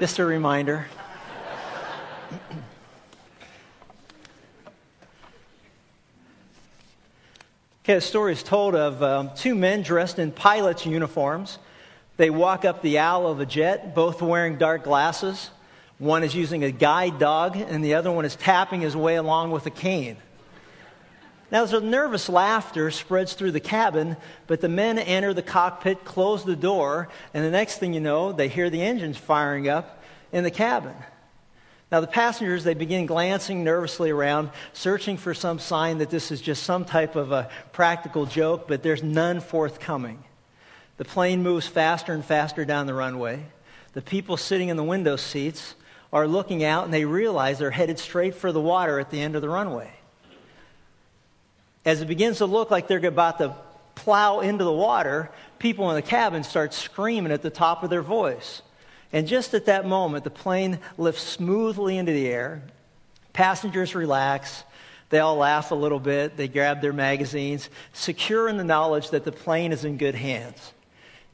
Just a reminder. okay, the story is told of um, two men dressed in pilot's uniforms. They walk up the aisle of a jet, both wearing dark glasses. One is using a guide dog, and the other one is tapping his way along with a cane. Now, there's a nervous laughter spreads through the cabin, but the men enter the cockpit, close the door, and the next thing you know, they hear the engines firing up in the cabin. Now, the passengers, they begin glancing nervously around, searching for some sign that this is just some type of a practical joke, but there's none forthcoming. The plane moves faster and faster down the runway. The people sitting in the window seats are looking out and they realize they're headed straight for the water at the end of the runway as it begins to look like they're about to plow into the water, people in the cabin start screaming at the top of their voice. And just at that moment, the plane lifts smoothly into the air. Passengers relax. They all laugh a little bit. They grab their magazines, secure in the knowledge that the plane is in good hands.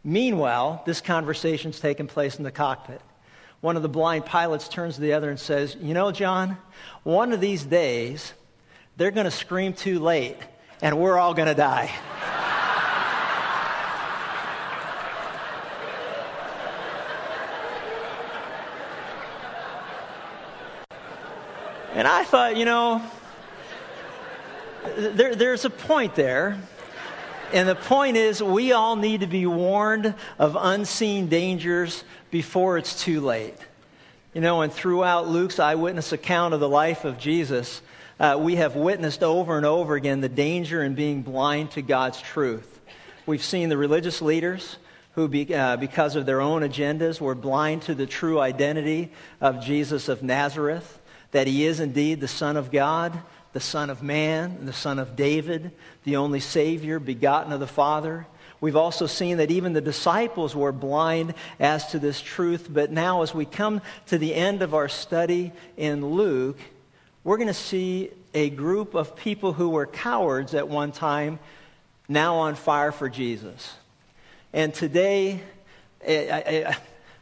Meanwhile, this conversation's taking place in the cockpit. One of the blind pilots turns to the other and says, You know, John, one of these days, they're going to scream too late, and we're all going to die. and I thought, you know, there, there's a point there. And the point is, we all need to be warned of unseen dangers before it's too late. You know, and throughout Luke's eyewitness account of the life of Jesus, uh, we have witnessed over and over again the danger in being blind to God's truth. We've seen the religious leaders who, be, uh, because of their own agendas, were blind to the true identity of Jesus of Nazareth, that he is indeed the Son of God, the Son of Man, the Son of David, the only Savior, begotten of the Father. We've also seen that even the disciples were blind as to this truth. But now, as we come to the end of our study in Luke, we're going to see a group of people who were cowards at one time now on fire for Jesus. And today, eh,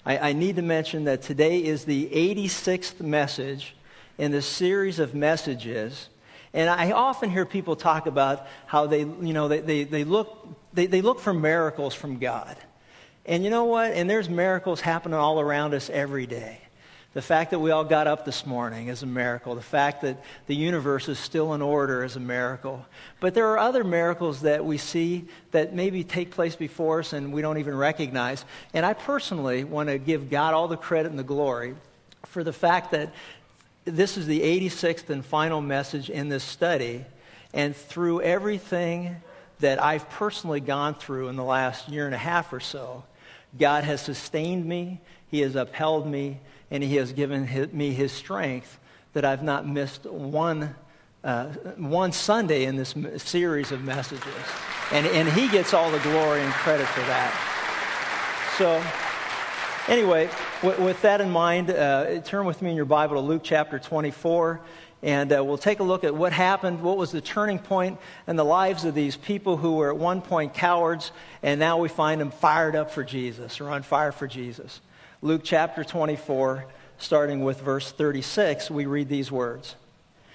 I, I, I, need to mention that today is the 86th message in the series of messages. And I often hear people talk about how they, you know, they, they, they, look, they, they look for miracles from God. And you know what? And there's miracles happening all around us every day. The fact that we all got up this morning is a miracle. The fact that the universe is still in order is a miracle. But there are other miracles that we see that maybe take place before us and we don't even recognize. And I personally want to give God all the credit and the glory for the fact that this is the 86th and final message in this study. And through everything that I've personally gone through in the last year and a half or so, God has sustained me, He has upheld me, and He has given his, me His strength that I've not missed one, uh, one Sunday in this series of messages. And, and He gets all the glory and credit for that. So, anyway, with, with that in mind, uh, turn with me in your Bible to Luke chapter 24 and uh, we'll take a look at what happened, what was the turning point in the lives of these people who were at one point cowards, and now we find them fired up for Jesus or on fire for Jesus. Luke chapter 24, starting with verse 36, we read these words.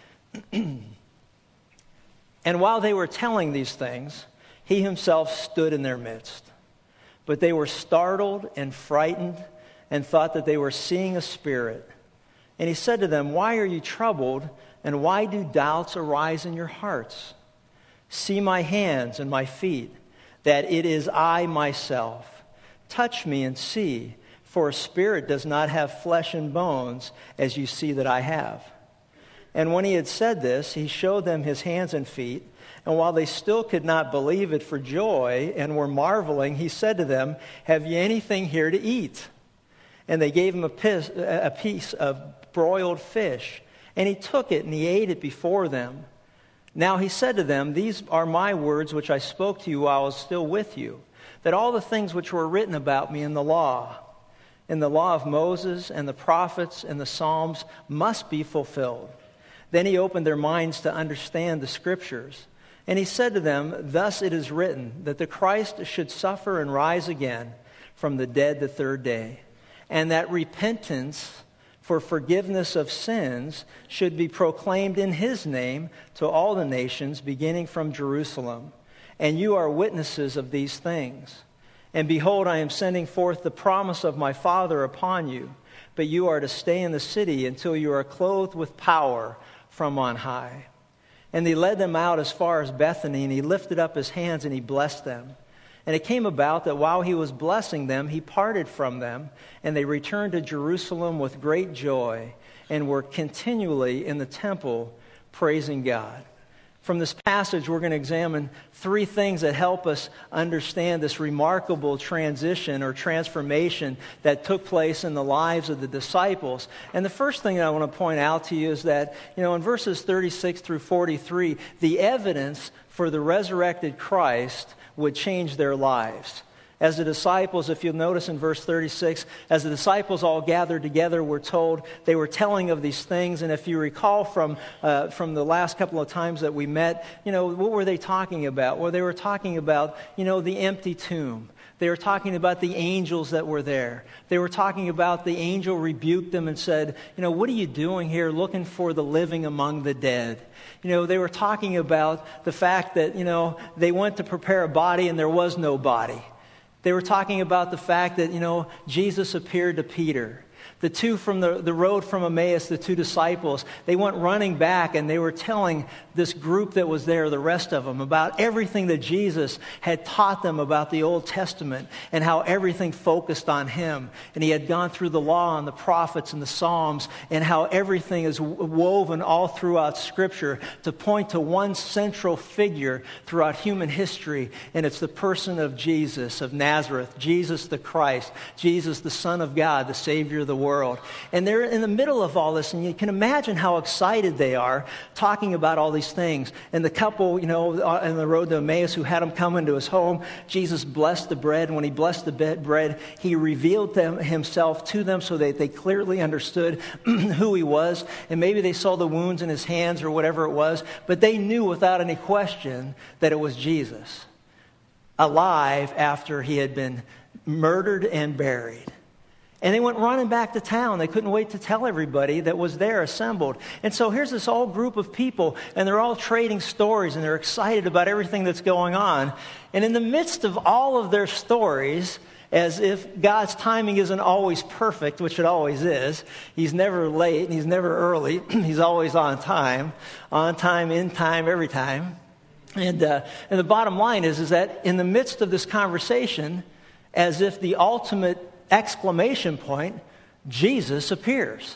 and while they were telling these things, he himself stood in their midst. But they were startled and frightened and thought that they were seeing a spirit. And he said to them, Why are you troubled, and why do doubts arise in your hearts? See my hands and my feet, that it is I myself. Touch me and see. For a spirit does not have flesh and bones, as you see that I have. And when he had said this, he showed them his hands and feet. And while they still could not believe it for joy and were marveling, he said to them, Have ye anything here to eat? And they gave him a piece, a piece of broiled fish. And he took it and he ate it before them. Now he said to them, These are my words which I spoke to you while I was still with you, that all the things which were written about me in the law, in the law of Moses and the prophets and the Psalms must be fulfilled. Then he opened their minds to understand the scriptures. And he said to them, Thus it is written, that the Christ should suffer and rise again from the dead the third day, and that repentance for forgiveness of sins should be proclaimed in his name to all the nations, beginning from Jerusalem. And you are witnesses of these things. And behold, I am sending forth the promise of my Father upon you, but you are to stay in the city until you are clothed with power from on high. And he led them out as far as Bethany, and he lifted up his hands and he blessed them. And it came about that while he was blessing them, he parted from them, and they returned to Jerusalem with great joy and were continually in the temple praising God. From this passage, we're going to examine three things that help us understand this remarkable transition or transformation that took place in the lives of the disciples. And the first thing that I want to point out to you is that, you know, in verses 36 through 43, the evidence for the resurrected Christ would change their lives. As the disciples, if you'll notice in verse 36, as the disciples all gathered together, we're told they were telling of these things. And if you recall from, uh, from the last couple of times that we met, you know, what were they talking about? Well, they were talking about, you know, the empty tomb. They were talking about the angels that were there. They were talking about the angel rebuked them and said, You know, what are you doing here looking for the living among the dead? You know, they were talking about the fact that, you know, they went to prepare a body and there was no body. They were talking about the fact that, you know, Jesus appeared to Peter. The two from the, the road from Emmaus, the two disciples, they went running back and they were telling this group that was there, the rest of them, about everything that Jesus had taught them about the Old Testament and how everything focused on him. And he had gone through the law and the prophets and the Psalms and how everything is woven all throughout Scripture to point to one central figure throughout human history. And it's the person of Jesus of Nazareth, Jesus the Christ, Jesus the Son of God, the Savior of the world world. And they're in the middle of all this, and you can imagine how excited they are talking about all these things. And the couple, you know, uh, on the road to Emmaus who had him come into his home, Jesus blessed the bread. And when he blessed the bread, he revealed them, himself to them so that they clearly understood who he was. And maybe they saw the wounds in his hands or whatever it was, but they knew without any question that it was Jesus alive after he had been murdered and buried. And they went running back to town. They couldn't wait to tell everybody that was there assembled. And so here's this whole group of people, and they're all trading stories, and they're excited about everything that's going on. And in the midst of all of their stories, as if God's timing isn't always perfect, which it always is. He's never late and he's never early. he's always on time, on time, in time, every time. And, uh, and the bottom line is, is that in the midst of this conversation, as if the ultimate exclamation point, Jesus appears.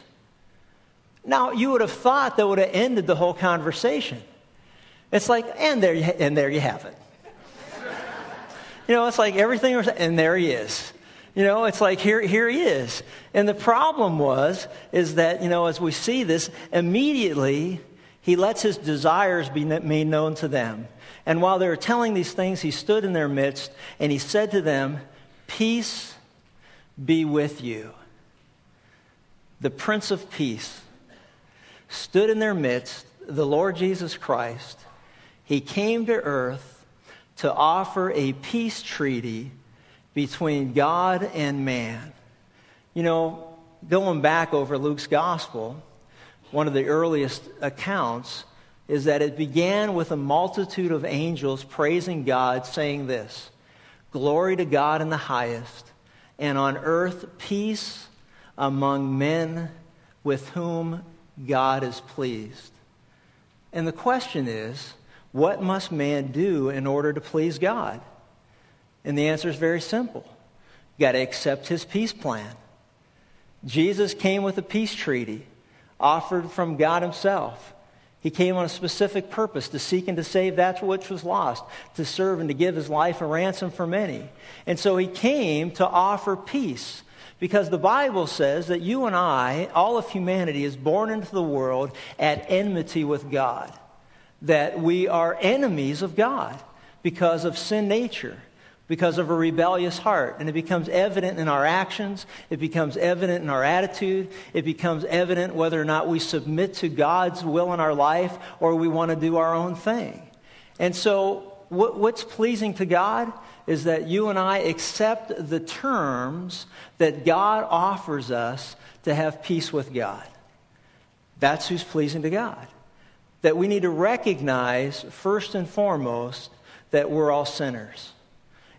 Now, you would have thought that would have ended the whole conversation. It's like, and there you, and there you have it. you know, it's like everything was, and there he is. You know, it's like here, here he is. And the problem was, is that, you know, as we see this, immediately he lets his desires be made known to them. And while they were telling these things, he stood in their midst and he said to them, Peace be with you. The Prince of Peace stood in their midst, the Lord Jesus Christ. He came to earth to offer a peace treaty between God and man. You know, going back over Luke's gospel, one of the earliest accounts is that it began with a multitude of angels praising God, saying this Glory to God in the highest and on earth peace among men with whom God is pleased. And the question is, what must man do in order to please God? And the answer is very simple. You got to accept his peace plan. Jesus came with a peace treaty offered from God himself. He came on a specific purpose to seek and to save that which was lost, to serve and to give his life a ransom for many. And so he came to offer peace. Because the Bible says that you and I, all of humanity, is born into the world at enmity with God. That we are enemies of God because of sin nature because of a rebellious heart. And it becomes evident in our actions, it becomes evident in our attitude, it becomes evident whether or not we submit to God's will in our life or we want to do our own thing. And so, what, what's pleasing to God is that you and I accept the terms that God offers us to have peace with God. That's who's pleasing to God. That we need to recognize, first and foremost, that we're all sinners.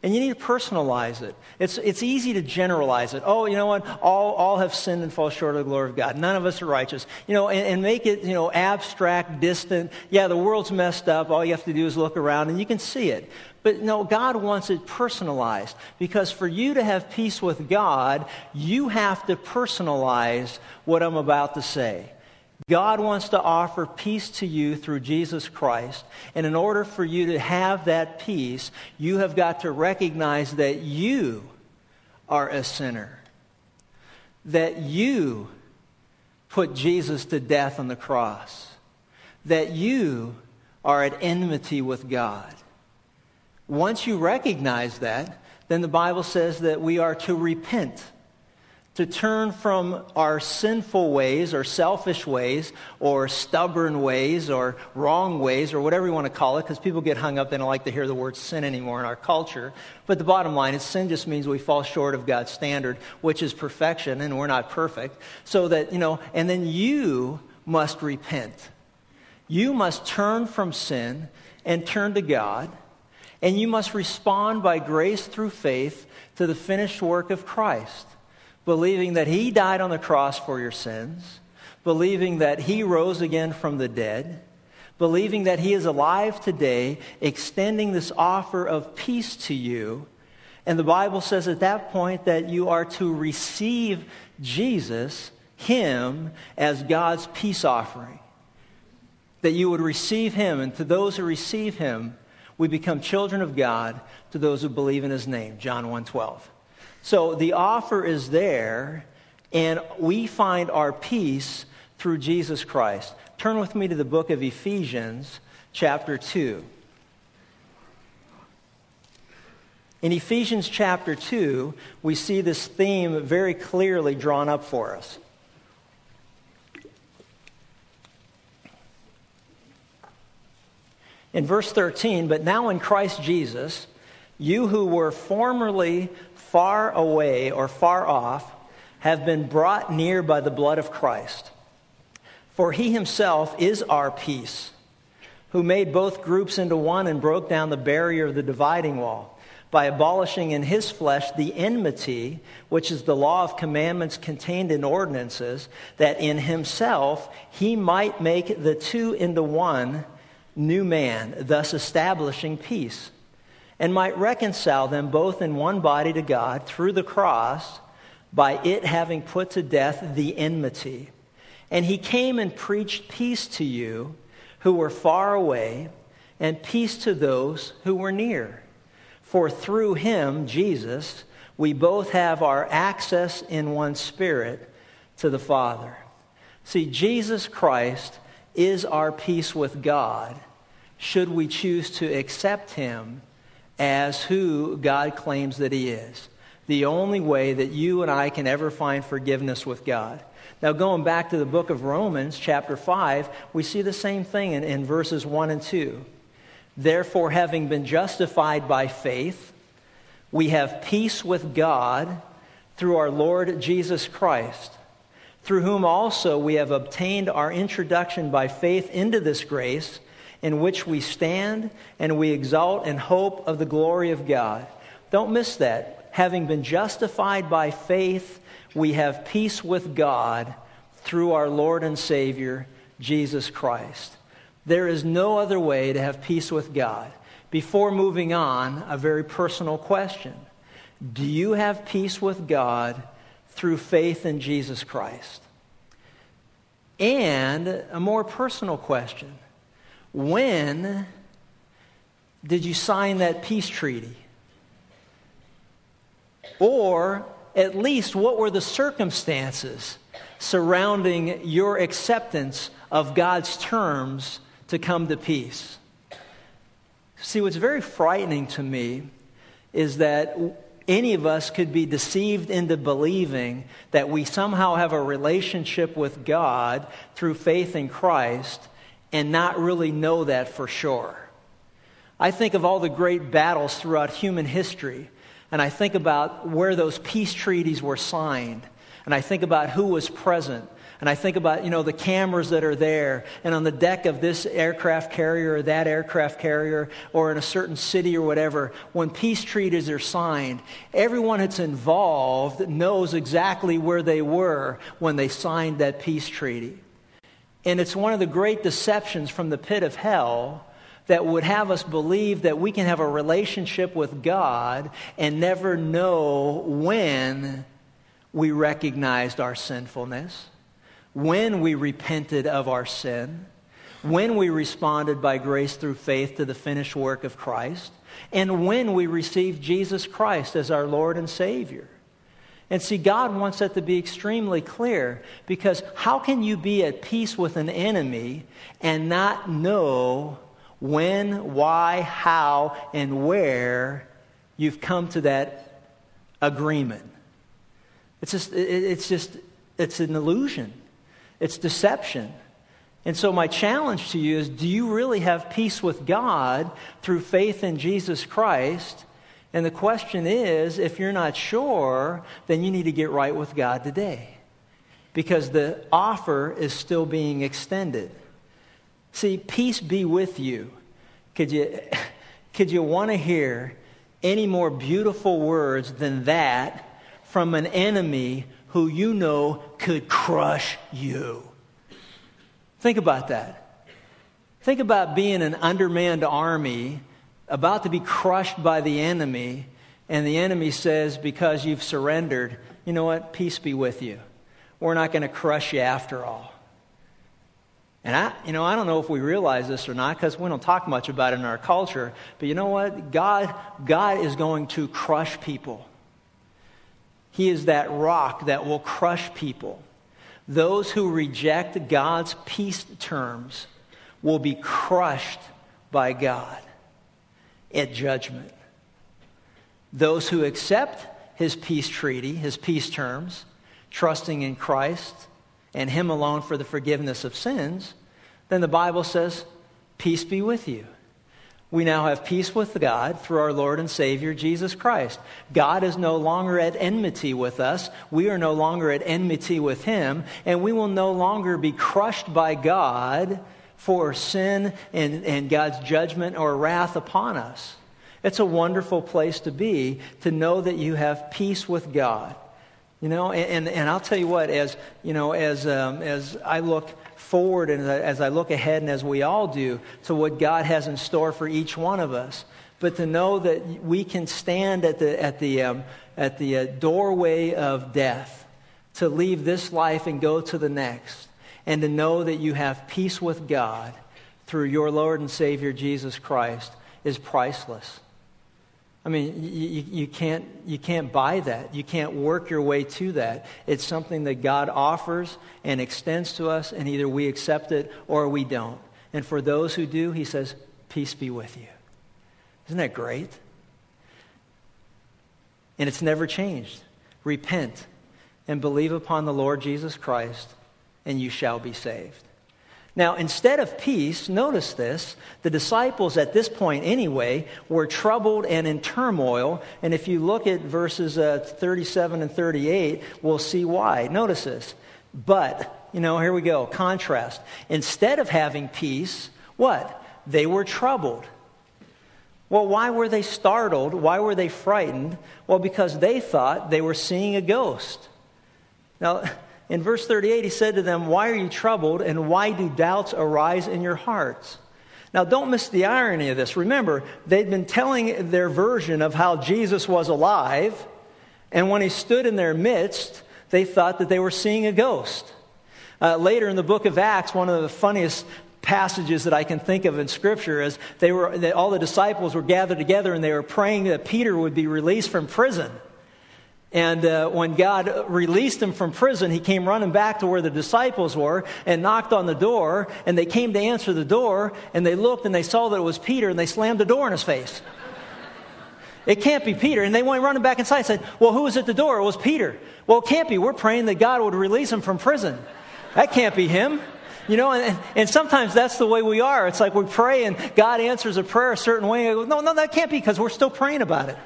And you need to personalize it. It's, it's easy to generalize it. Oh, you know what? All, all have sinned and fall short of the glory of God. None of us are righteous. You know, and, and make it, you know, abstract, distant. Yeah, the world's messed up. All you have to do is look around and you can see it. But no, God wants it personalized. Because for you to have peace with God, you have to personalize what I'm about to say. God wants to offer peace to you through Jesus Christ. And in order for you to have that peace, you have got to recognize that you are a sinner. That you put Jesus to death on the cross. That you are at enmity with God. Once you recognize that, then the Bible says that we are to repent to turn from our sinful ways or selfish ways or stubborn ways or wrong ways or whatever you want to call it because people get hung up they don't like to hear the word sin anymore in our culture. But the bottom line is sin just means we fall short of god's standard which is perfection and we're not perfect. So that you know and then you must repent. You must turn from sin and turn to god and you must respond by grace through faith to the finished work of christ believing that He died on the cross for your sins, believing that He rose again from the dead, believing that He is alive today, extending this offer of peace to you. And the Bible says at that point that you are to receive Jesus, Him, as God's peace offering. That you would receive Him, and to those who receive Him, we become children of God to those who believe in His name. John 1 12. So the offer is there, and we find our peace through Jesus Christ. Turn with me to the book of Ephesians, chapter 2. In Ephesians chapter 2, we see this theme very clearly drawn up for us. In verse 13, but now in Christ Jesus, you who were formerly far away or far off have been brought near by the blood of Christ. For he himself is our peace, who made both groups into one and broke down the barrier of the dividing wall by abolishing in his flesh the enmity, which is the law of commandments contained in ordinances, that in himself he might make the two into one new man, thus establishing peace and might reconcile them both in one body to God through the cross by it having put to death the enmity. And he came and preached peace to you who were far away, and peace to those who were near. For through him, Jesus, we both have our access in one spirit to the Father. See, Jesus Christ is our peace with God, should we choose to accept him as who God claims that He is. The only way that you and I can ever find forgiveness with God. Now, going back to the book of Romans, chapter 5, we see the same thing in, in verses 1 and 2. Therefore, having been justified by faith, we have peace with God through our Lord Jesus Christ, through whom also we have obtained our introduction by faith into this grace in which we stand and we exalt in hope of the glory of God. Don't miss that. Having been justified by faith, we have peace with God through our Lord and Savior, Jesus Christ. There is no other way to have peace with God. Before moving on, a very personal question Do you have peace with God through faith in Jesus Christ? And a more personal question when did you sign that peace treaty? Or at least, what were the circumstances surrounding your acceptance of God's terms to come to peace? See, what's very frightening to me is that any of us could be deceived into believing that we somehow have a relationship with God through faith in Christ and not really know that for sure. I think of all the great battles throughout human history, and I think about where those peace treaties were signed, and I think about who was present, and I think about, you know, the cameras that are there, and on the deck of this aircraft carrier or that aircraft carrier, or in a certain city or whatever, when peace treaties are signed, everyone that's involved knows exactly where they were when they signed that peace treaty. And it's one of the great deceptions from the pit of hell that would have us believe that we can have a relationship with God and never know when we recognized our sinfulness, when we repented of our sin, when we responded by grace through faith to the finished work of Christ, and when we received Jesus Christ as our Lord and Savior. And see, God wants that to be extremely clear because how can you be at peace with an enemy and not know when, why, how, and where you've come to that agreement. It's just, it's just, it's an illusion. It's deception. And so, my challenge to you is do you really have peace with God through faith in Jesus Christ? And the question is if you're not sure, then you need to get right with God today because the offer is still being extended. See, peace be with you. Could you, could you want to hear any more beautiful words than that from an enemy who you know could crush you? Think about that. Think about being an undermanned army about to be crushed by the enemy, and the enemy says, Because you've surrendered, you know what? Peace be with you. We're not going to crush you after all. And I, you know, I don't know if we realize this or not because we don't talk much about it in our culture. But you know what? God, God is going to crush people. He is that rock that will crush people. Those who reject God's peace terms will be crushed by God at judgment. Those who accept his peace treaty, his peace terms, trusting in Christ, and Him alone for the forgiveness of sins, then the Bible says, Peace be with you. We now have peace with God through our Lord and Savior, Jesus Christ. God is no longer at enmity with us. We are no longer at enmity with Him, and we will no longer be crushed by God for sin and, and God's judgment or wrath upon us. It's a wonderful place to be to know that you have peace with God. You know, and, and I'll tell you what, as, you know, as, um, as I look forward and as I look ahead and as we all do to what God has in store for each one of us, but to know that we can stand at the, at the, um, at the uh, doorway of death to leave this life and go to the next, and to know that you have peace with God through your Lord and Savior Jesus Christ is priceless. I mean, you, you, can't, you can't buy that. You can't work your way to that. It's something that God offers and extends to us, and either we accept it or we don't. And for those who do, he says, Peace be with you. Isn't that great? And it's never changed. Repent and believe upon the Lord Jesus Christ, and you shall be saved. Now, instead of peace, notice this, the disciples at this point anyway were troubled and in turmoil. And if you look at verses uh, 37 and 38, we'll see why. Notice this. But, you know, here we go, contrast. Instead of having peace, what? They were troubled. Well, why were they startled? Why were they frightened? Well, because they thought they were seeing a ghost. Now, in verse 38, he said to them, Why are you troubled, and why do doubts arise in your hearts? Now, don't miss the irony of this. Remember, they'd been telling their version of how Jesus was alive, and when he stood in their midst, they thought that they were seeing a ghost. Uh, later in the book of Acts, one of the funniest passages that I can think of in Scripture is they were, they, all the disciples were gathered together and they were praying that Peter would be released from prison. And uh, when God released him from prison, he came running back to where the disciples were and knocked on the door. And they came to answer the door, and they looked and they saw that it was Peter, and they slammed the door in his face. It can't be Peter. And they went running back inside and said, Well, who was at the door? It was Peter. Well, it can't be. We're praying that God would release him from prison. That can't be him. You know, and, and sometimes that's the way we are. It's like we pray and God answers a prayer a certain way. Go, no, no, that can't be because we're still praying about it.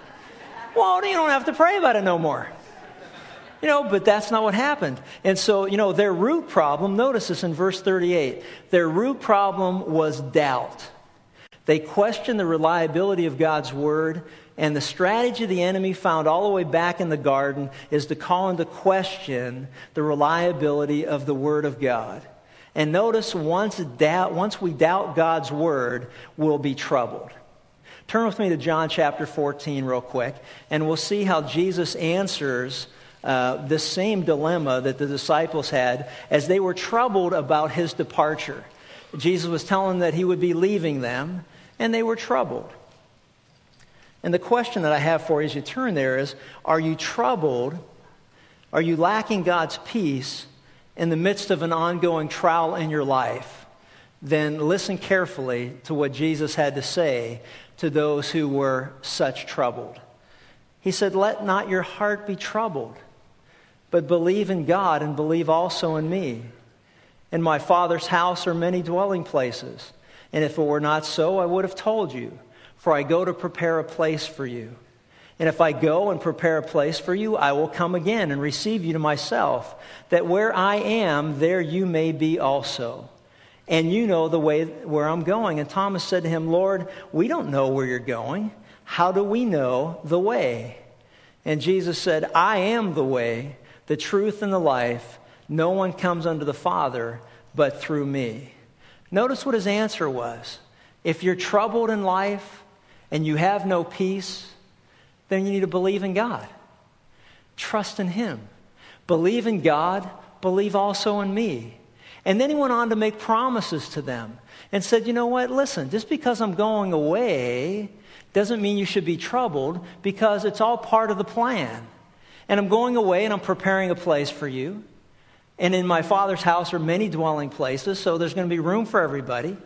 Well, you don't have to pray about it no more. You know, but that's not what happened. And so, you know, their root problem, notice this in verse 38, their root problem was doubt. They questioned the reliability of God's word, and the strategy the enemy found all the way back in the garden is to call into question the reliability of the word of God. And notice once, doubt, once we doubt God's word, we'll be troubled. Turn with me to John chapter 14 real quick, and we'll see how Jesus answers uh, this same dilemma that the disciples had as they were troubled about his departure. Jesus was telling them that he would be leaving them, and they were troubled. And the question that I have for you as you turn there is Are you troubled? Are you lacking God's peace in the midst of an ongoing trial in your life? Then listen carefully to what Jesus had to say to those who were such troubled. He said, Let not your heart be troubled, but believe in God and believe also in me. In my Father's house are many dwelling places. And if it were not so, I would have told you, for I go to prepare a place for you. And if I go and prepare a place for you, I will come again and receive you to myself, that where I am, there you may be also. And you know the way where I'm going. And Thomas said to him, Lord, we don't know where you're going. How do we know the way? And Jesus said, I am the way, the truth, and the life. No one comes unto the Father but through me. Notice what his answer was. If you're troubled in life and you have no peace, then you need to believe in God. Trust in Him. Believe in God, believe also in me. And then he went on to make promises to them and said, You know what? Listen, just because I'm going away doesn't mean you should be troubled because it's all part of the plan. And I'm going away and I'm preparing a place for you. And in my Father's house are many dwelling places, so there's going to be room for everybody.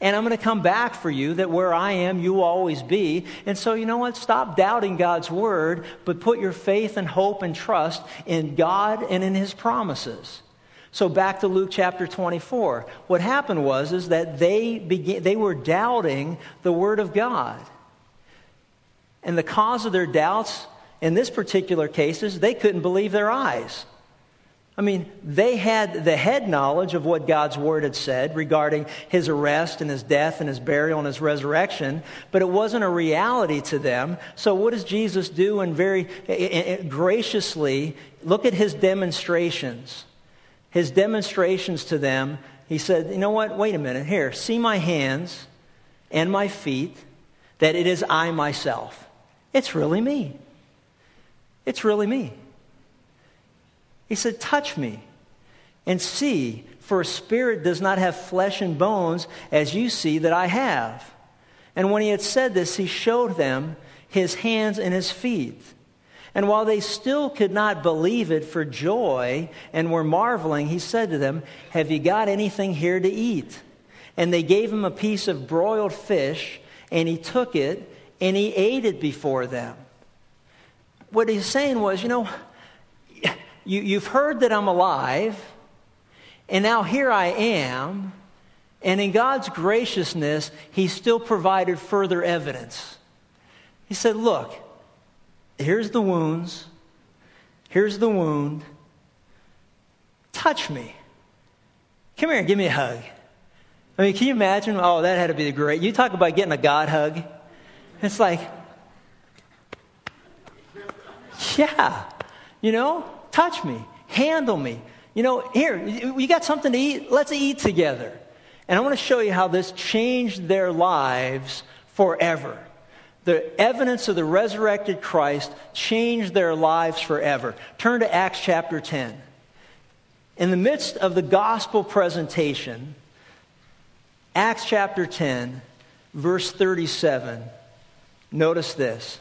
And I'm going to come back for you that where I am, you will always be. And so, you know what? Stop doubting God's word, but put your faith and hope and trust in God and in his promises. So back to Luke chapter 24. What happened was is that they began, they were doubting the word of God. And the cause of their doubts in this particular case is they couldn't believe their eyes. I mean, they had the head knowledge of what God's word had said regarding his arrest and his death and his burial and his resurrection, but it wasn't a reality to them. So, what does Jesus do? And very eh, eh, eh, graciously look at his demonstrations. His demonstrations to them, he said, You know what? Wait a minute. Here, see my hands and my feet, that it is I myself. It's really me. It's really me. He said, Touch me and see, for a spirit does not have flesh and bones as you see that I have. And when he had said this, he showed them his hands and his feet. And while they still could not believe it for joy and were marveling, he said to them, Have you got anything here to eat? And they gave him a piece of broiled fish, and he took it and he ate it before them. What he's saying was, you know, you, you've heard that I'm alive, and now here I am. And in God's graciousness, He still provided further evidence. He said, Look, here's the wounds, here's the wound. Touch me. Come here and give me a hug. I mean, can you imagine? Oh, that had to be great. You talk about getting a God hug. It's like, yeah, you know, touch me, handle me. You know, here, you got something to eat? Let's eat together. And I want to show you how this changed their lives forever. The evidence of the resurrected Christ changed their lives forever. Turn to Acts chapter 10. In the midst of the gospel presentation, Acts chapter 10, verse 37, notice this.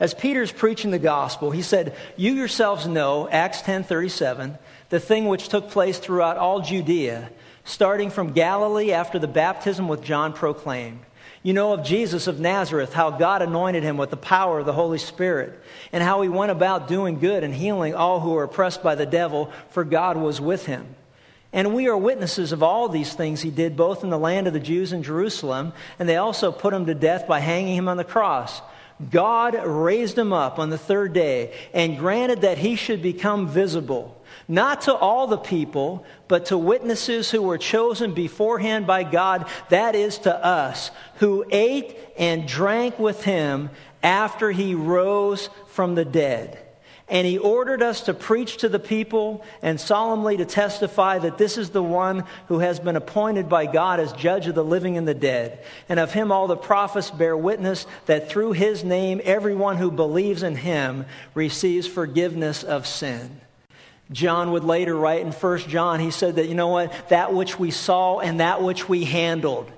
As Peter's preaching the gospel, he said, You yourselves know, Acts 10:37, the thing which took place throughout all Judea, starting from Galilee after the baptism with John proclaimed. You know of Jesus of Nazareth, how God anointed him with the power of the Holy Spirit, and how he went about doing good and healing all who were oppressed by the devil, for God was with him. And we are witnesses of all these things he did, both in the land of the Jews and Jerusalem, and they also put him to death by hanging him on the cross. God raised him up on the third day and granted that he should become visible, not to all the people, but to witnesses who were chosen beforehand by God, that is, to us, who ate and drank with him after he rose from the dead. And he ordered us to preach to the people and solemnly to testify that this is the one who has been appointed by God as judge of the living and the dead. And of him all the prophets bear witness that through his name everyone who believes in him receives forgiveness of sin. John would later write in 1 John, he said that, you know what, that which we saw and that which we handled.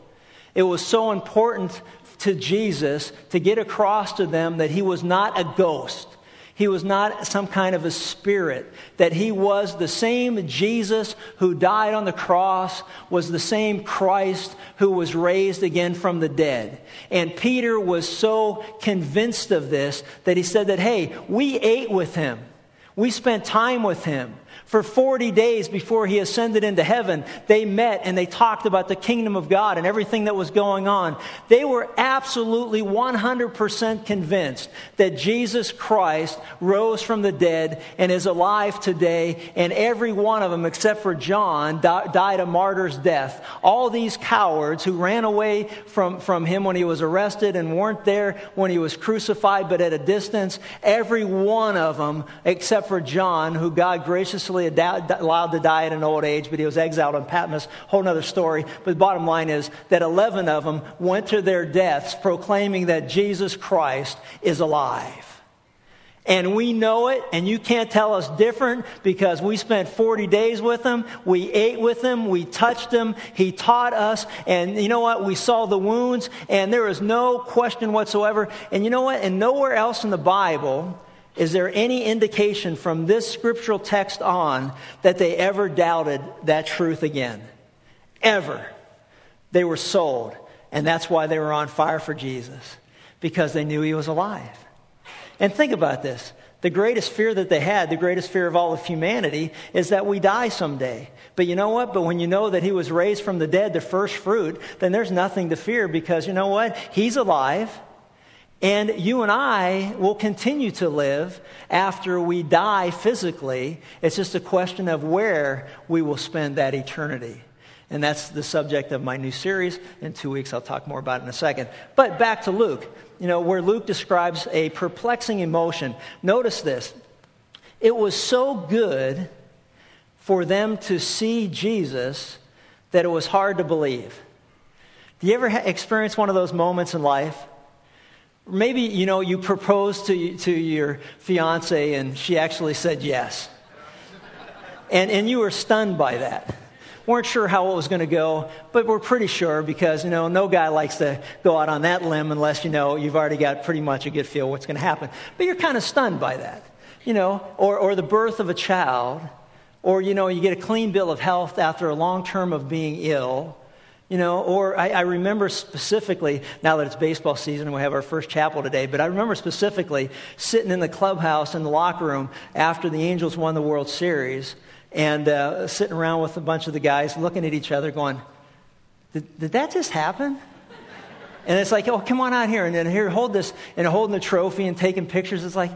It was so important to Jesus to get across to them that he was not a ghost he was not some kind of a spirit, that he was the same Jesus who died on the cross, was the same Christ who was raised again from the dead. And Peter was so convinced of this that he said that, hey, we ate with him. We spent time with him. For 40 days before he ascended into heaven, they met and they talked about the kingdom of God and everything that was going on. They were absolutely 100% convinced that Jesus Christ rose from the dead and is alive today, and every one of them, except for John, died a martyr's death. All these cowards who ran away from, from him when he was arrested and weren't there when he was crucified, but at a distance, every one of them, except for John, who God graciously allowed to die at an old age, but he was exiled on Patmos. Whole other story. But the bottom line is that 11 of them went to their deaths proclaiming that Jesus Christ is alive. And we know it, and you can't tell us different because we spent 40 days with him. We ate with him. We touched him. He taught us. And you know what? We saw the wounds, and there is no question whatsoever. And you know what? And nowhere else in the Bible is there any indication from this scriptural text on that they ever doubted that truth again? Ever. They were sold. And that's why they were on fire for Jesus, because they knew he was alive. And think about this. The greatest fear that they had, the greatest fear of all of humanity, is that we die someday. But you know what? But when you know that he was raised from the dead, the first fruit, then there's nothing to fear because you know what? He's alive. And you and I will continue to live after we die physically. It's just a question of where we will spend that eternity. And that's the subject of my new series. In two weeks, I'll talk more about it in a second. But back to Luke, you know, where Luke describes a perplexing emotion. Notice this it was so good for them to see Jesus that it was hard to believe. Do you ever experience one of those moments in life Maybe, you know, you proposed to, to your fiance and she actually said yes. And, and you were stunned by that. Weren't sure how it was going to go, but we're pretty sure because, you know, no guy likes to go out on that limb unless, you know, you've already got pretty much a good feel what's going to happen. But you're kind of stunned by that, you know, or, or the birth of a child, or, you know, you get a clean bill of health after a long term of being ill you know, or I, I, remember specifically, now that it's baseball season and we have our first chapel today, but I remember specifically sitting in the clubhouse in the locker room after the Angels won the World Series and uh, sitting around with a bunch of the guys looking at each other going, did, did that just happen? And it's like, oh, come on out here. And then here, hold this, and holding the trophy and taking pictures. It's like,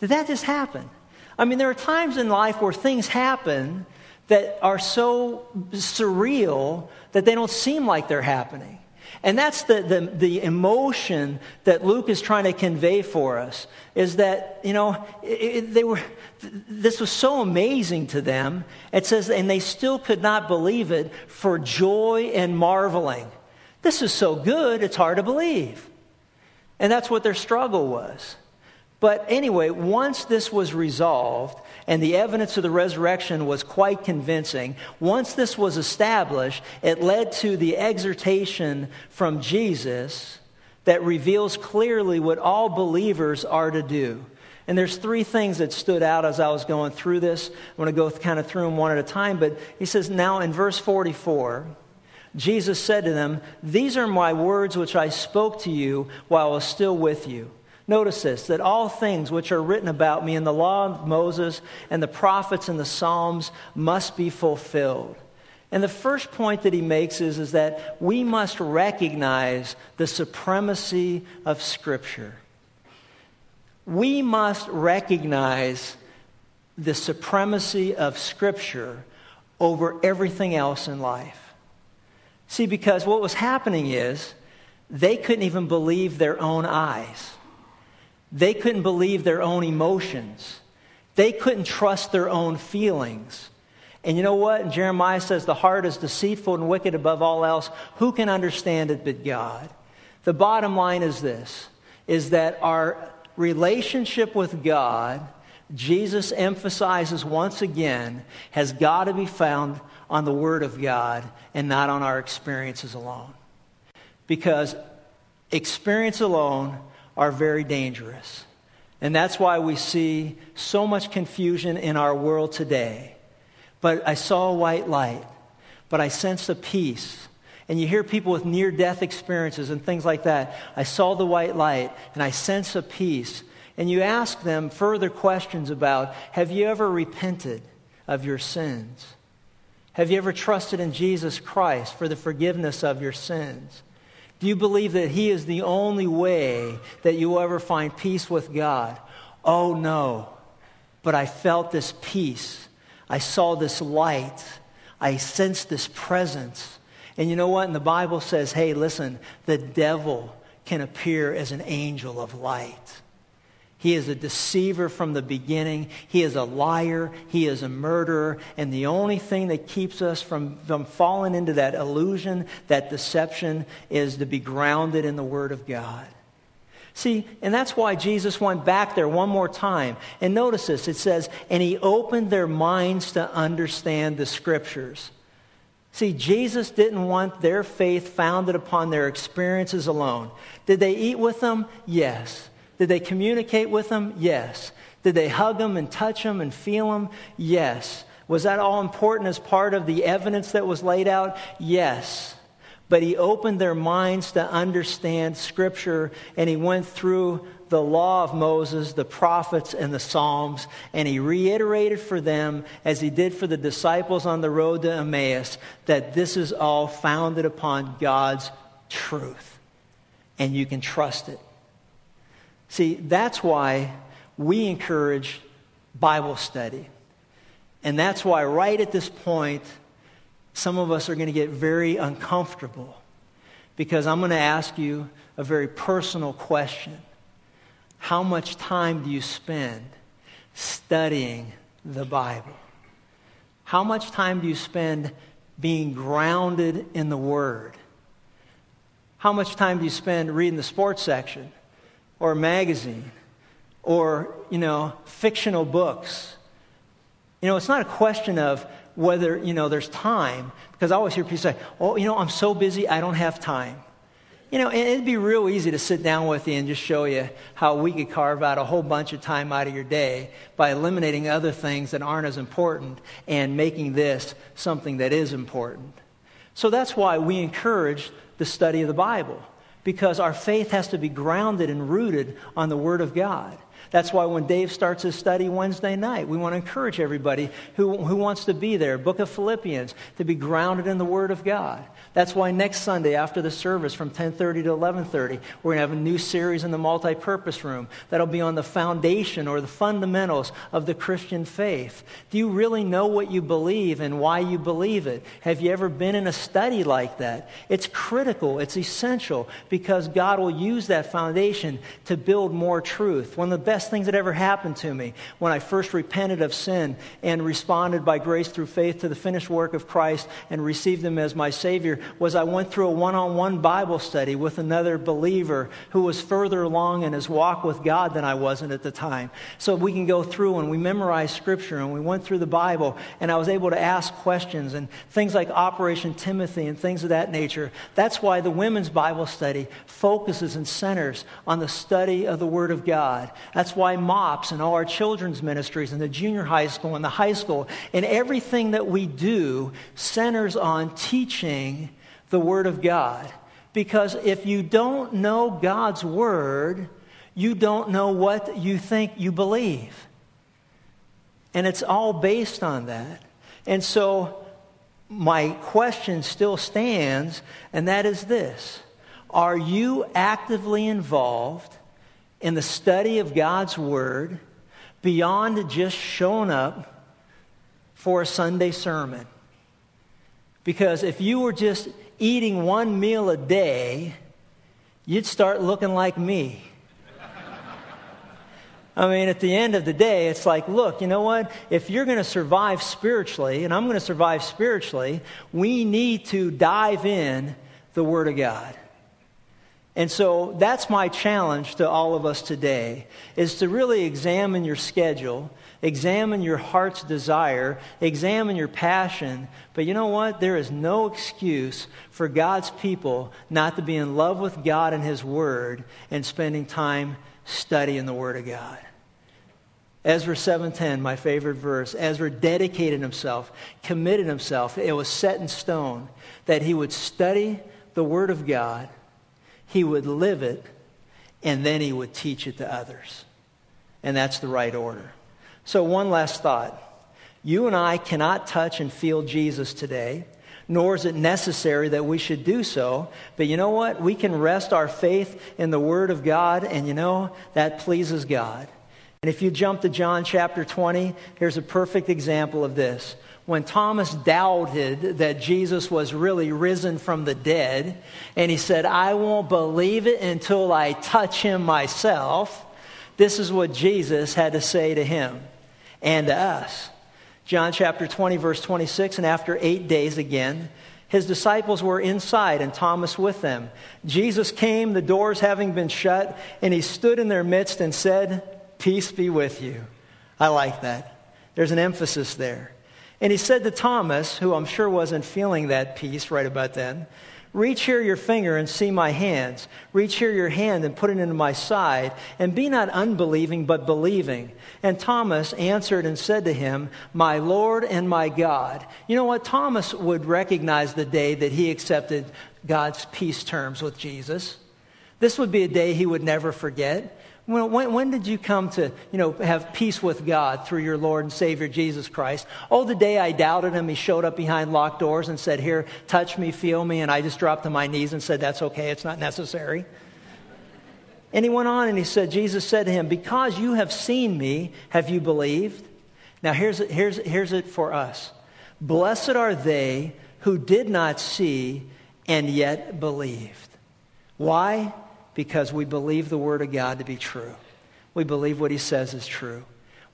did that just happen? I mean, there are times in life where things happen that are so surreal that they don't seem like they're happening. And that's the, the, the, emotion that Luke is trying to convey for us is that, you know, it, they were, this was so amazing to them. It says, and they still could not believe it for joy and marveling. This is so good, it's hard to believe. And that's what their struggle was. But anyway, once this was resolved, and the evidence of the resurrection was quite convincing. Once this was established, it led to the exhortation from Jesus that reveals clearly what all believers are to do. And there's three things that stood out as I was going through this. I'm going to go kind of through them one at a time. But he says, now in verse 44, Jesus said to them, These are my words which I spoke to you while I was still with you. Notice this that all things which are written about me in the law of Moses and the prophets and the Psalms must be fulfilled. And the first point that he makes is, is that we must recognize the supremacy of Scripture. We must recognize the supremacy of Scripture over everything else in life. See, because what was happening is they couldn't even believe their own eyes. They couldn't believe their own emotions. They couldn't trust their own feelings. And you know what? Jeremiah says the heart is deceitful and wicked above all else. Who can understand it but God? The bottom line is this is that our relationship with God, Jesus emphasizes once again, has got to be found on the Word of God and not on our experiences alone. Because experience alone are very dangerous. And that's why we see so much confusion in our world today but I saw a white light, but I sensed a peace. And you hear people with near death experiences and things like that. I saw the white light and I sense a peace. And you ask them further questions about have you ever repented of your sins? Have you ever trusted in Jesus Christ for the forgiveness of your sins? Do you believe that He is the only way that you will ever find peace with God? Oh, no. But I felt this peace I saw this light. I sensed this presence. And you know what? And the Bible says, hey, listen, the devil can appear as an angel of light. He is a deceiver from the beginning. He is a liar. He is a murderer. And the only thing that keeps us from, from falling into that illusion, that deception, is to be grounded in the Word of God. See, and that's why Jesus went back there one more time. And notice this it says, and he opened their minds to understand the scriptures. See, Jesus didn't want their faith founded upon their experiences alone. Did they eat with them? Yes. Did they communicate with them? Yes. Did they hug them and touch them and feel them? Yes. Was that all important as part of the evidence that was laid out? Yes but he opened their minds to understand Scripture, and he went through the law of Moses, the prophets, and the Psalms, and he reiterated for them, as he did for the disciples on the road to Emmaus, that this is all founded upon God's truth, and you can trust it. See, that's why we encourage Bible study. And that's why, right at this point, some of us are going to get very uncomfortable because I'm going to ask you a very personal question. How much time do you spend studying the Bible? How much time do you spend being grounded in the Word? How much time do you spend reading the sports section or magazine or, you know, fictional books? You know, it's not a question of whether, you know, there's time. Because I always hear people say, oh, you know, I'm so busy, I don't have time. You know, it'd be real easy to sit down with you and just show you how we could carve out a whole bunch of time out of your day by eliminating other things that aren't as important and making this something that is important. So that's why we encourage the study of the Bible, because our faith has to be grounded and rooted on the Word of God. That's why when Dave starts his study Wednesday night, we want to encourage everybody who, who wants to be there, Book of Philippians, to be grounded in the Word of God. That's why next Sunday after the service from 10:30 to 11:30, we're going to have a new series in the multi-purpose room that'll be on the foundation or the fundamentals of the Christian faith. Do you really know what you believe and why you believe it? Have you ever been in a study like that? It's critical, it's essential because God will use that foundation to build more truth. One of the best best things that ever happened to me when I first repented of sin and responded by grace through faith to the finished work of Christ and received Him as my Savior was I went through a one on one Bible study with another believer who was further along in his walk with God than I wasn't at the time. So we can go through and we memorize Scripture and we went through the Bible and I was able to ask questions and things like Operation Timothy and things of that nature. That's why the women's Bible study focuses and centers on the study of the Word of God. That's why MOPS and all our children's ministries and the junior high school and the high school and everything that we do centers on teaching the Word of God. Because if you don't know God's Word, you don't know what you think you believe. And it's all based on that. And so my question still stands, and that is this Are you actively involved in the study of God's Word beyond just showing up for a Sunday sermon? Because if you were just eating one meal a day, you'd start looking like me. I mean, at the end of the day, it's like, look, you know what? If you're going to survive spiritually, and I'm going to survive spiritually, we need to dive in the Word of God. And so that's my challenge to all of us today is to really examine your schedule, examine your heart's desire, examine your passion. But you know what? There is no excuse for God's people not to be in love with God and His Word and spending time studying the Word of God. Ezra 7:10, my favorite verse. Ezra dedicated himself, committed himself. It was set in stone that he would study the word of God, he would live it, and then he would teach it to others. And that's the right order. So one last thought. You and I cannot touch and feel Jesus today, nor is it necessary that we should do so. But you know what? We can rest our faith in the Word of God, and you know, that pleases God. And if you jump to John chapter 20, here's a perfect example of this. When Thomas doubted that Jesus was really risen from the dead, and he said, I won't believe it until I touch him myself, this is what Jesus had to say to him and to us. John chapter 20, verse 26, and after eight days again, his disciples were inside and Thomas with them. Jesus came, the doors having been shut, and he stood in their midst and said, Peace be with you. I like that. There's an emphasis there. And he said to Thomas, who I'm sure wasn't feeling that peace right about then, Reach here your finger and see my hands. Reach here your hand and put it into my side. And be not unbelieving, but believing. And Thomas answered and said to him, My Lord and my God. You know what? Thomas would recognize the day that he accepted God's peace terms with Jesus. This would be a day he would never forget. When, when, when, did you come to, you know, have peace with God through your Lord and Savior Jesus Christ? Oh, the day I doubted him, he showed up behind locked doors and said, Here, touch me, feel me. And I just dropped to my knees and said, That's okay, it's not necessary. And he went on and he said, Jesus said to him, Because you have seen me, have you believed? Now, here's, here's, here's it for us Blessed are they who did not see and yet believed. Why? Because we believe the Word of God to be true. We believe what He says is true.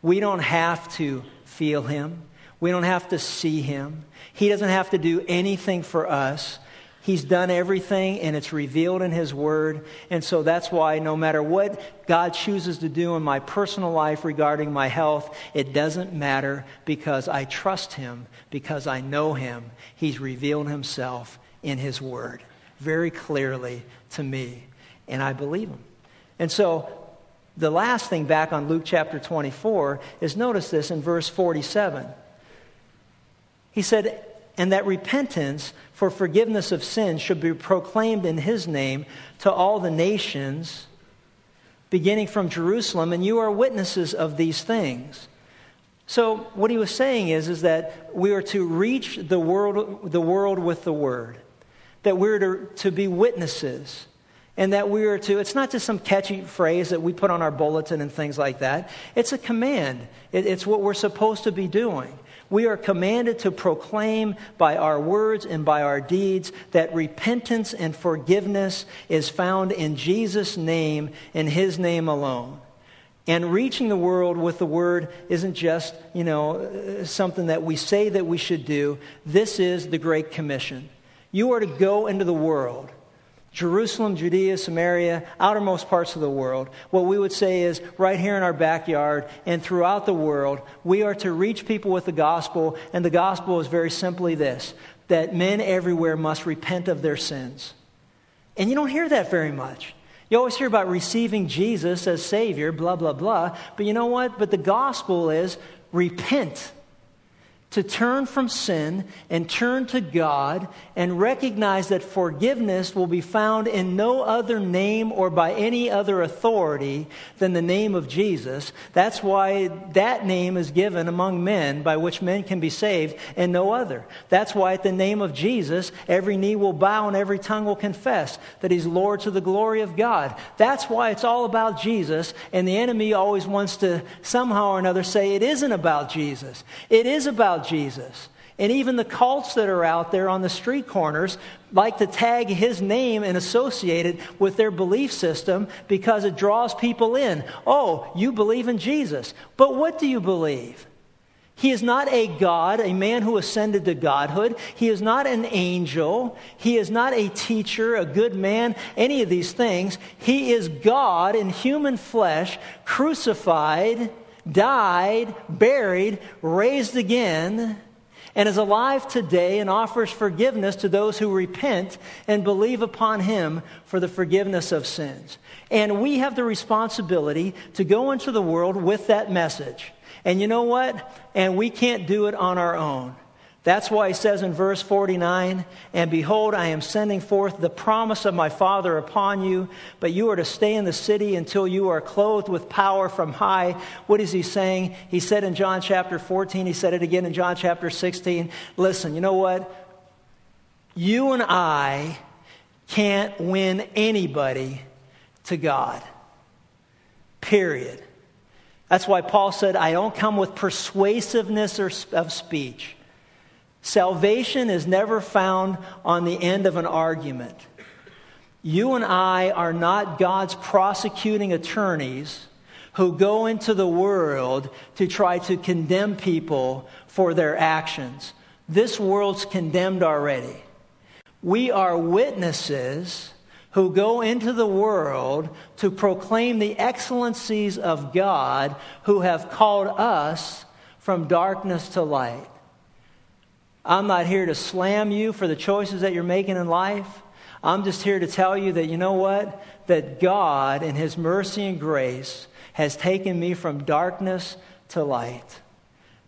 We don't have to feel Him, we don't have to see Him. He doesn't have to do anything for us. He's done everything and it's revealed in His Word. And so that's why no matter what God chooses to do in my personal life regarding my health, it doesn't matter because I trust Him, because I know Him. He's revealed Himself in His Word very clearly to me and I believe him. And so the last thing back on Luke chapter 24 is notice this in verse 47. He said, and that repentance for forgiveness of sins should be proclaimed in his name to all the nations, beginning from Jerusalem, and you are witnesses of these things. So what he was saying is, is that we are to reach the world, the world with the word, that we're to, to be witnesses and that we are to, it's not just some catchy phrase that we put on our bulletin and things like that. It's a command, it, it's what we're supposed to be doing. We are commanded to proclaim by our words and by our deeds that repentance and forgiveness is found in Jesus' name in His name alone. And reaching the world with the word isn't just, you know, something that we say that we should do. This is the Great Commission. You are to go into the world Jerusalem, Judea, Samaria, outermost parts of the world. What we would say is right here in our backyard and throughout the world, we are to reach people with the gospel, and the gospel is very simply this that men everywhere must repent of their sins. And you don't hear that very much. You always hear about receiving Jesus as Savior, blah, blah, blah. But you know what? But the gospel is repent. To turn from sin and turn to God and recognize that forgiveness will be found in no other name or by any other authority than the name of Jesus. That's why that name is given among men by which men can be saved and no other. That's why at the name of Jesus, every knee will bow and every tongue will confess that he's Lord to the glory of God. That's why it's all about Jesus and the enemy always wants to somehow or another say it isn't about Jesus. It is about about Jesus. And even the cults that are out there on the street corners like to tag his name and associate it with their belief system because it draws people in. Oh, you believe in Jesus. But what do you believe? He is not a God, a man who ascended to godhood. He is not an angel. He is not a teacher, a good man, any of these things. He is God in human flesh, crucified died, buried, raised again, and is alive today and offers forgiveness to those who repent and believe upon him for the forgiveness of sins. And we have the responsibility to go into the world with that message. And you know what? And we can't do it on our own. That's why he says in verse 49 And behold, I am sending forth the promise of my Father upon you, but you are to stay in the city until you are clothed with power from high. What is he saying? He said in John chapter 14, he said it again in John chapter 16. Listen, you know what? You and I can't win anybody to God. Period. That's why Paul said, I don't come with persuasiveness of speech. Salvation is never found on the end of an argument. You and I are not God's prosecuting attorneys who go into the world to try to condemn people for their actions. This world's condemned already. We are witnesses who go into the world to proclaim the excellencies of God who have called us from darkness to light. I'm not here to slam you for the choices that you're making in life. I'm just here to tell you that you know what? That God, in His mercy and grace, has taken me from darkness to light.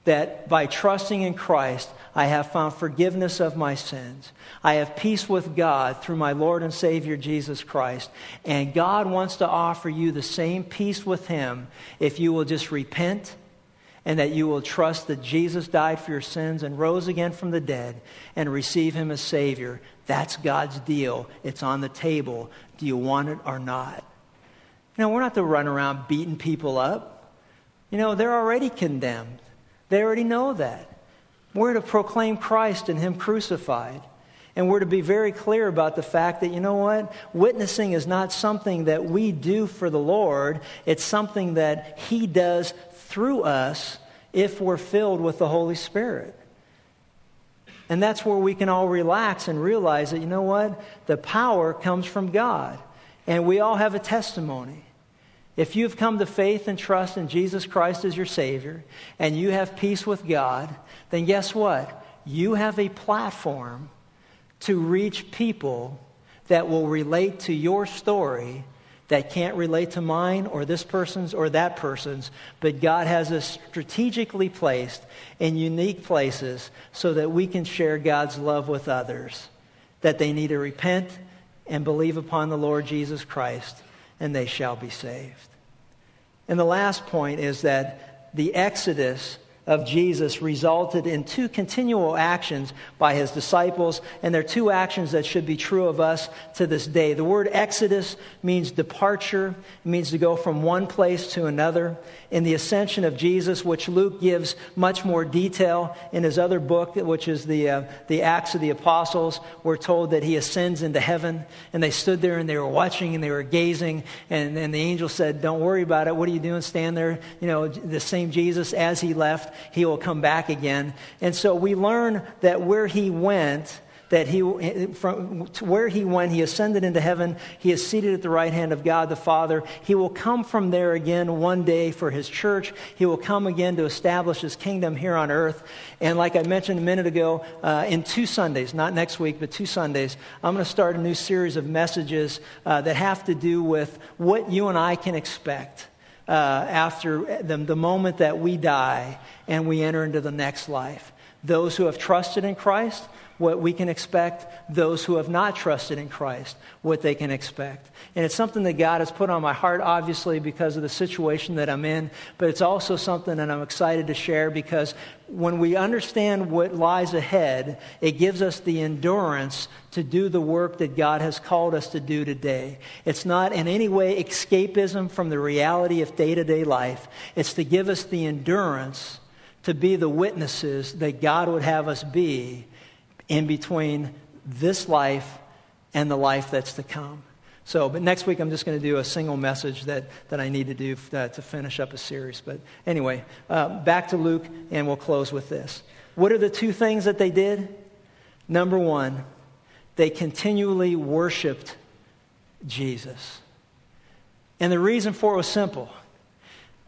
That by trusting in Christ, I have found forgiveness of my sins. I have peace with God through my Lord and Savior Jesus Christ. And God wants to offer you the same peace with Him if you will just repent and that you will trust that Jesus died for your sins and rose again from the dead and receive him as Savior. That's God's deal. It's on the table. Do you want it or not? You know, we're not to run around beating people up. You know, they're already condemned, they already know that. We're to proclaim Christ and Him crucified. And we're to be very clear about the fact that, you know what? Witnessing is not something that we do for the Lord, it's something that He does through us if we're filled with the Holy Spirit. And that's where we can all relax and realize that, you know what? The power comes from God. And we all have a testimony. If you've come to faith and trust in Jesus Christ as your Savior, and you have peace with God, then guess what? You have a platform to reach people that will relate to your story that can't relate to mine or this person's or that person's, but God has us strategically placed in unique places so that we can share God's love with others, that they need to repent and believe upon the Lord Jesus Christ, and they shall be saved. And the last point is that the Exodus of Jesus resulted in two continual actions by his disciples, and they're two actions that should be true of us to this day. The word exodus means departure, it means to go from one place to another. In the ascension of Jesus, which Luke gives much more detail in his other book, which is the, uh, the Acts of the Apostles, we're told that he ascends into heaven, and they stood there and they were watching and they were gazing, and, and the angel said, Don't worry about it. What are you doing? Stand there. You know, the same Jesus as he left he will come back again. And so we learn that where he went, that he from where he went he ascended into heaven. He is seated at the right hand of god the father. He will come from there again one day for his church. He will come again to establish his kingdom here on earth. And like i mentioned a minute ago uh, in two sundays not next week but two sundays i'm going to start a new series of messages uh, that have to do with what you and i can expect uh, after the, the moment that we die and we enter into the next life. those who have trusted in Christ, what we can expect, those who have not trusted in Christ, what they can expect. And it's something that God has put on my heart, obviously, because of the situation that I'm in, but it's also something that I'm excited to share because when we understand what lies ahead, it gives us the endurance to do the work that God has called us to do today. It's not in any way escapism from the reality of day to day life, it's to give us the endurance to be the witnesses that God would have us be in between this life and the life that's to come. So, but next week I'm just going to do a single message that, that I need to do to, to finish up a series. But anyway, uh, back to Luke, and we'll close with this. What are the two things that they did? Number one, they continually worshiped Jesus. And the reason for it was simple.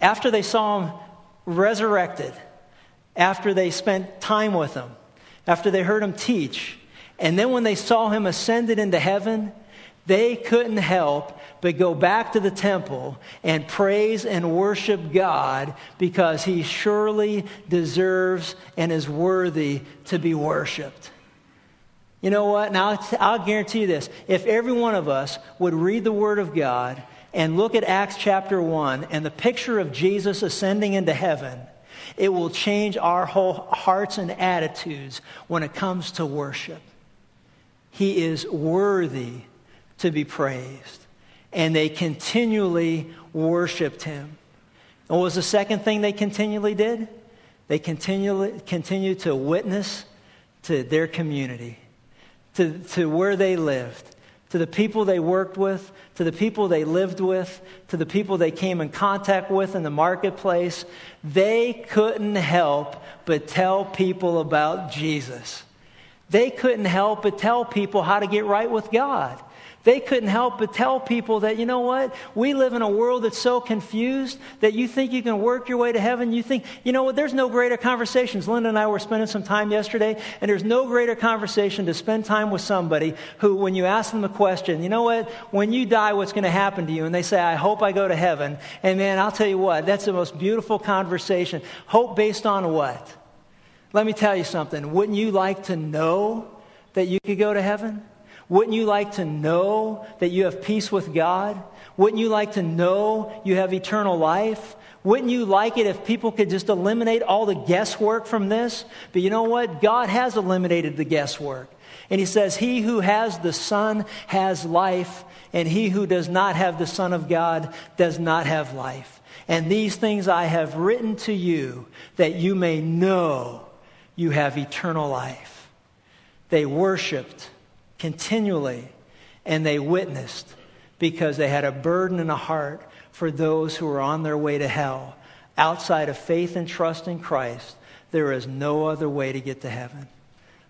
After they saw him resurrected, after they spent time with him, after they heard him teach, and then when they saw him ascended into heaven, they couldn't help but go back to the temple and praise and worship God because he surely deserves and is worthy to be worshiped. You know what? Now, I'll guarantee you this. If every one of us would read the Word of God and look at Acts chapter 1 and the picture of Jesus ascending into heaven, it will change our whole hearts and attitudes when it comes to worship. He is worthy to be praised. And they continually worshiped him. And what was the second thing they continually did? They continually continued to witness to their community, to, to where they lived, to the people they worked with, to the people they lived with, to the people they came in contact with in the marketplace. They couldn't help but tell people about Jesus. They couldn't help but tell people how to get right with God. They couldn't help but tell people that, you know what? We live in a world that's so confused that you think you can work your way to heaven. You think, you know what? There's no greater conversations. Linda and I were spending some time yesterday, and there's no greater conversation to spend time with somebody who, when you ask them a question, you know what? When you die, what's going to happen to you? And they say, I hope I go to heaven. And man, I'll tell you what, that's the most beautiful conversation. Hope based on what? Let me tell you something. Wouldn't you like to know that you could go to heaven? Wouldn't you like to know that you have peace with God? Wouldn't you like to know you have eternal life? Wouldn't you like it if people could just eliminate all the guesswork from this? But you know what? God has eliminated the guesswork. And He says, He who has the Son has life, and he who does not have the Son of God does not have life. And these things I have written to you that you may know you have eternal life. They worshiped continually, and they witnessed because they had a burden and a heart for those who were on their way to hell. Outside of faith and trust in Christ, there is no other way to get to heaven.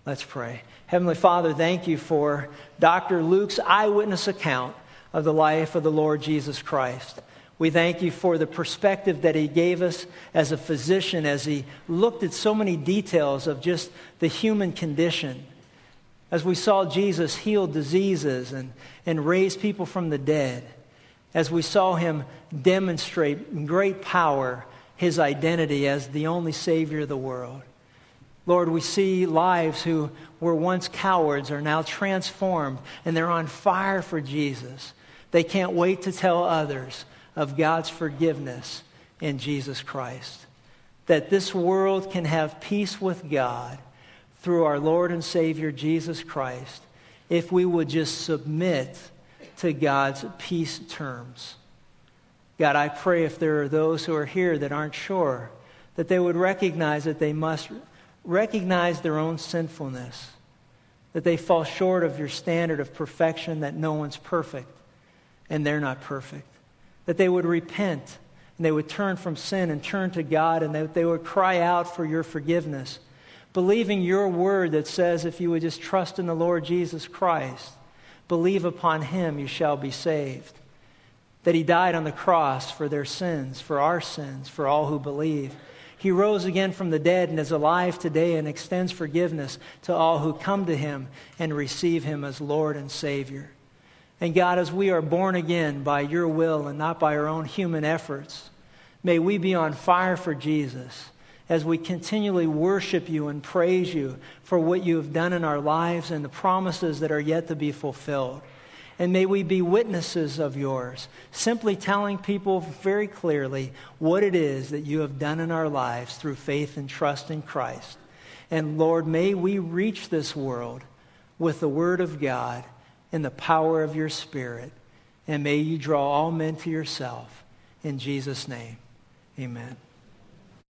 Let's pray. Heavenly Father, thank you for Dr. Luke's eyewitness account of the life of the Lord Jesus Christ. We thank you for the perspective that he gave us as a physician as he looked at so many details of just the human condition. As we saw Jesus heal diseases and, and raise people from the dead, as we saw him demonstrate in great power his identity as the only Savior of the world. Lord, we see lives who were once cowards are now transformed and they're on fire for Jesus. They can't wait to tell others of God's forgiveness in Jesus Christ. That this world can have peace with God through our Lord and Savior Jesus Christ if we would just submit to God's peace terms. God, I pray if there are those who are here that aren't sure, that they would recognize that they must recognize their own sinfulness, that they fall short of your standard of perfection, that no one's perfect, and they're not perfect. That they would repent, and they would turn from sin and turn to God, and that they would cry out for your forgiveness believing your word that says if you would just trust in the Lord Jesus Christ, believe upon him, you shall be saved. That he died on the cross for their sins, for our sins, for all who believe. He rose again from the dead and is alive today and extends forgiveness to all who come to him and receive him as Lord and Savior. And God, as we are born again by your will and not by our own human efforts, may we be on fire for Jesus as we continually worship you and praise you for what you have done in our lives and the promises that are yet to be fulfilled. And may we be witnesses of yours, simply telling people very clearly what it is that you have done in our lives through faith and trust in Christ. And Lord, may we reach this world with the Word of God and the power of your Spirit. And may you draw all men to yourself. In Jesus' name, amen.